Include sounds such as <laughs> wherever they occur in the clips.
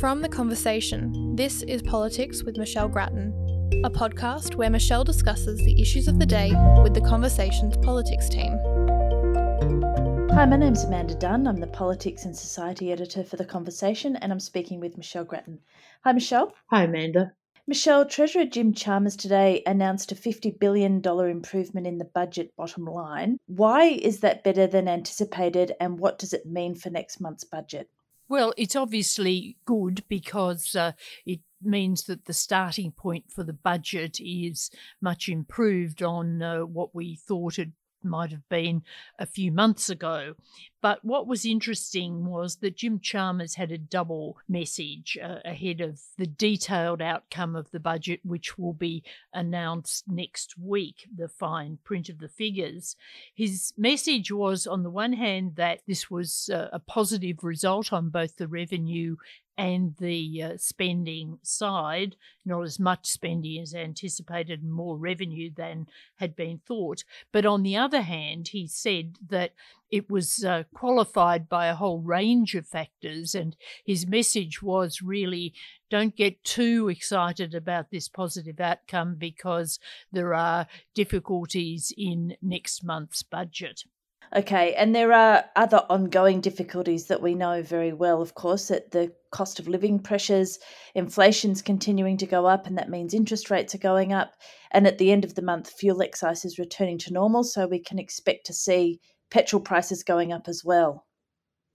From The Conversation, this is Politics with Michelle Grattan, a podcast where Michelle discusses the issues of the day with The Conversation's politics team. Hi, my name's Amanda Dunn. I'm the Politics and Society Editor for The Conversation, and I'm speaking with Michelle Grattan. Hi, Michelle. Hi, Amanda. Michelle, Treasurer Jim Chalmers today announced a $50 billion improvement in the budget bottom line. Why is that better than anticipated, and what does it mean for next month's budget? Well, it's obviously good because uh, it means that the starting point for the budget is much improved on uh, what we thought it might have been a few months ago. But what was interesting was that Jim Chalmers had a double message uh, ahead of the detailed outcome of the budget, which will be announced next week, the fine print of the figures. His message was, on the one hand, that this was uh, a positive result on both the revenue and the uh, spending side, not as much spending as anticipated, more revenue than had been thought. But on the other hand, he said that it was uh, qualified by a whole range of factors, and his message was really don't get too excited about this positive outcome because there are difficulties in next month's budget. Okay, and there are other ongoing difficulties that we know very well, of course, that the cost of living pressures, inflation's continuing to go up, and that means interest rates are going up. And at the end of the month, fuel excise is returning to normal, so we can expect to see petrol prices going up as well.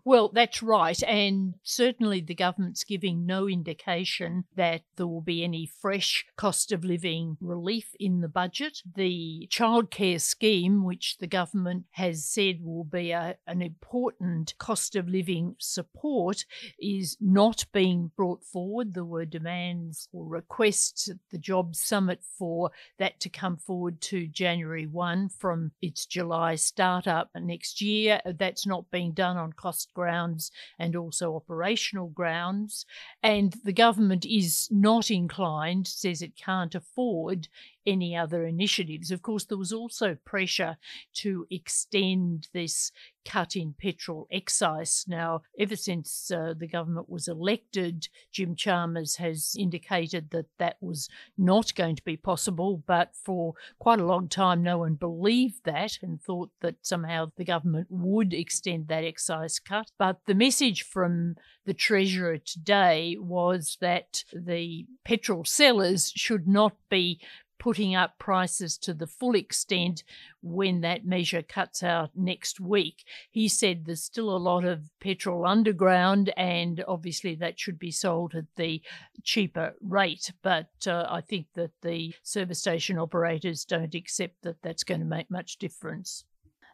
Well, that's right. And certainly the government's giving no indication that there will be any fresh cost of living relief in the budget. The childcare scheme, which the government has said will be a, an important cost of living support, is not being brought forward. There were demands or requests at the Jobs Summit for that to come forward to January 1 from its July startup next year. That's not being done on cost grounds and also operational grounds. And the government is not inclined, says it can't afford any other initiatives. Of course, there was also pressure to extend this cut in petrol excise. Now, ever since uh, the government was elected, Jim Chalmers has indicated that that was not going to be possible, but for quite a long time, no one believed that and thought that somehow the government would extend that excise cut. But the message from the Treasurer today was that the petrol sellers should not be putting up prices to the full extent when that measure cuts out next week. He said there's still a lot of petrol underground, and obviously that should be sold at the cheaper rate. But uh, I think that the service station operators don't accept that that's going to make much difference.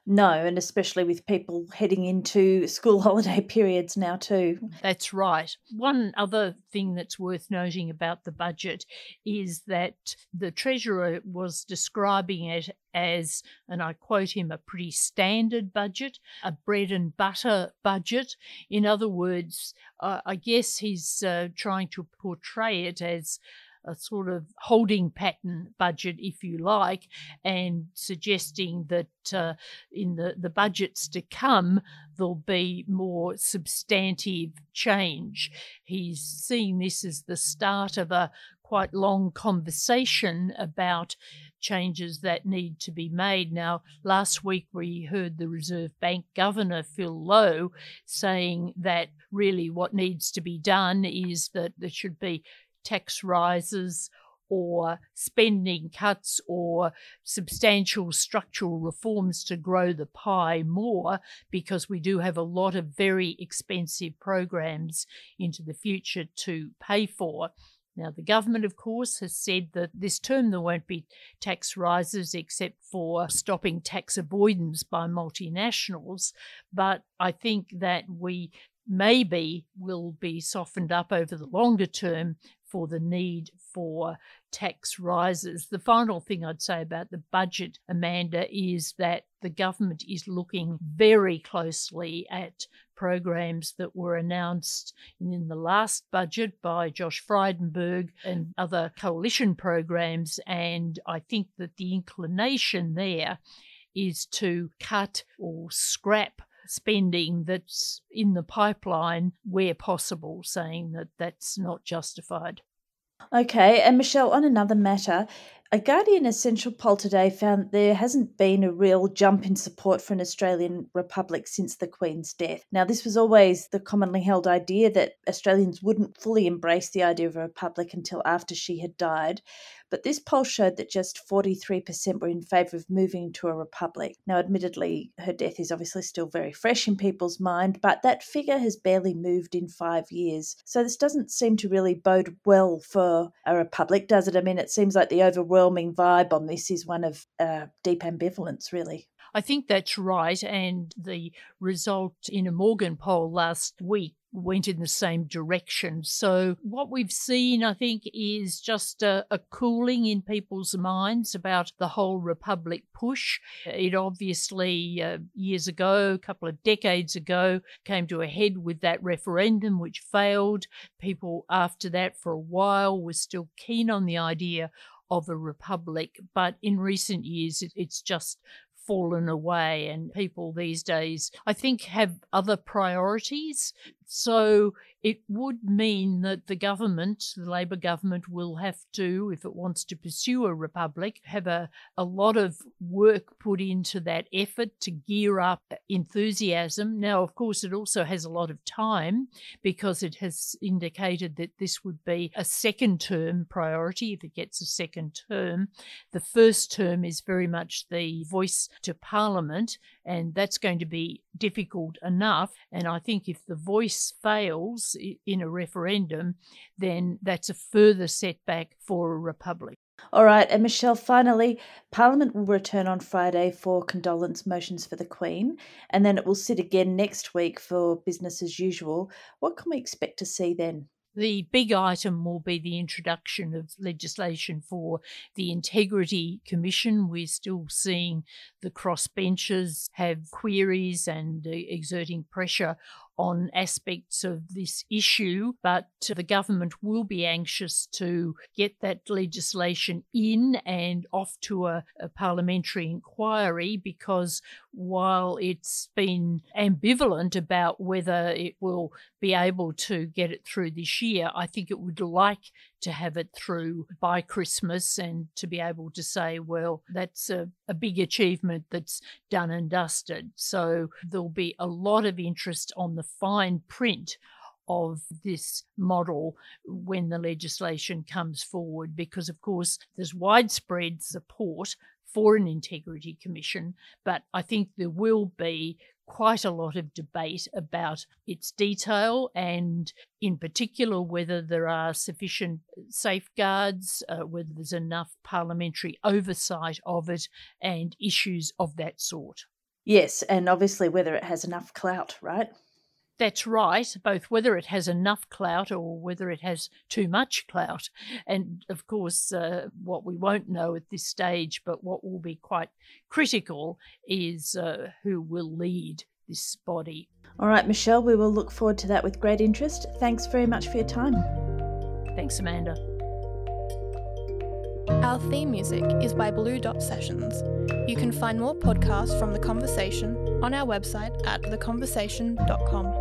No, and especially with people heading into school <laughs> holiday periods now, too. That's right. One other thing that's worth noting about the budget is that the Treasurer was describing it as, and I quote him, a pretty standard budget, a bread and butter budget. In other words, uh, I guess he's uh, trying to portray it as a sort of holding pattern budget, if you like, and suggesting that uh, in the, the budgets to come, there'll be more substantive change. He's seeing this as the start of a quite long conversation about changes that need to be made. Now, last week we heard the Reserve Bank Governor, Phil Lowe, saying that really what needs to be done is that there should be tax rises or spending cuts or substantial structural reforms to grow the pie more because we do have a lot of very expensive programs into the future to pay for. Now, the government, of course, has said that this term there won't be tax rises except for stopping tax avoidance by multinationals. But I think that we maybe will be softened up over the longer term for the need for tax rises. The final thing I'd say about the budget, Amanda, is that the government is looking very closely at programs that were announced in the last budget by Josh Frydenberg and other coalition programs. And I think that the inclination there is to cut or scrap spending that's in the pipeline where possible, saying that that's not justified. Okay, and Michelle, on another matter, a Guardian Essential poll today found there hasn't been a real jump in support for an Australian republic since the Queen's death. Now, this was always the commonly held idea that Australians wouldn't fully embrace the idea of a republic until after she had died, but this poll showed that just 43% were in favour of moving to a republic. Now, admittedly, her death is obviously still very fresh in people's mind, but that figure has barely moved in five years. So this doesn't seem to really bode well for a republic, does it? I mean, it seems like the overwhelming vibe on this is one of uh, deep ambivalence, really. I think that's right. And the result in a Morgan poll last week went in the same direction. So, what we've seen, I think, is just a, a, cooling in people's minds about the whole Republic push. It obviously, uh, years ago, a couple of decades ago, came to a head with that referendum, which failed. People after that, for a while, were still keen on the idea of a republic, but in recent years, it, it's just fallen away, and people these days, I think, have other priorities. So it would mean that the government, the Labor government, will have to, if it wants to pursue a republic, have a, a lot of work put into that effort to gear up enthusiasm. Now, of course, it also has a lot of time because it has indicated that this would be a second term priority if it gets a second term. The first term is very much the voice to Parliament, and that's going to be difficult enough. And I think if the voice fails, in a referendum, then that's a further setback for a republic. All right, and Michelle, finally, Parliament will return on Friday for condolence motions for the Queen, and then it will sit again next week for business as usual. What can we expect to see then? The big item will be the introduction of legislation for the Integrity Commission. We're still seeing the crossbenchers have queries and uh, exerting pressure on aspects of this issue, but the government will be anxious to get that legislation in and off to a, a, parliamentary inquiry because while it's been ambivalent about whether it will be able to get it through this year, I think it would like to have it through by Christmas and to be able to say, well, that's a, a big achievement that's done and dusted. So there'll be a lot of interest on the fine print of this model when the legislation comes forward, because of course there's widespread support for an integrity commission, but I think there will be quite a lot of debate about its detail and, in particular, whether there are sufficient safeguards, uh, whether there's enough parliamentary oversight of it, and issues of that sort. Yes, and obviously whether it has enough clout, right? That's right, both whether it has enough clout or whether it has too much clout. And of course, uh, what we won't know at this stage, but what will be quite critical, is uh, who will lead this body. All right, Michelle, we will look forward to that with great interest. Thanks very much for your time. Thanks, Amanda. Our theme music is by Blue Dot Sessions. You can find more podcasts from The Conversation on our website at theconversation.com.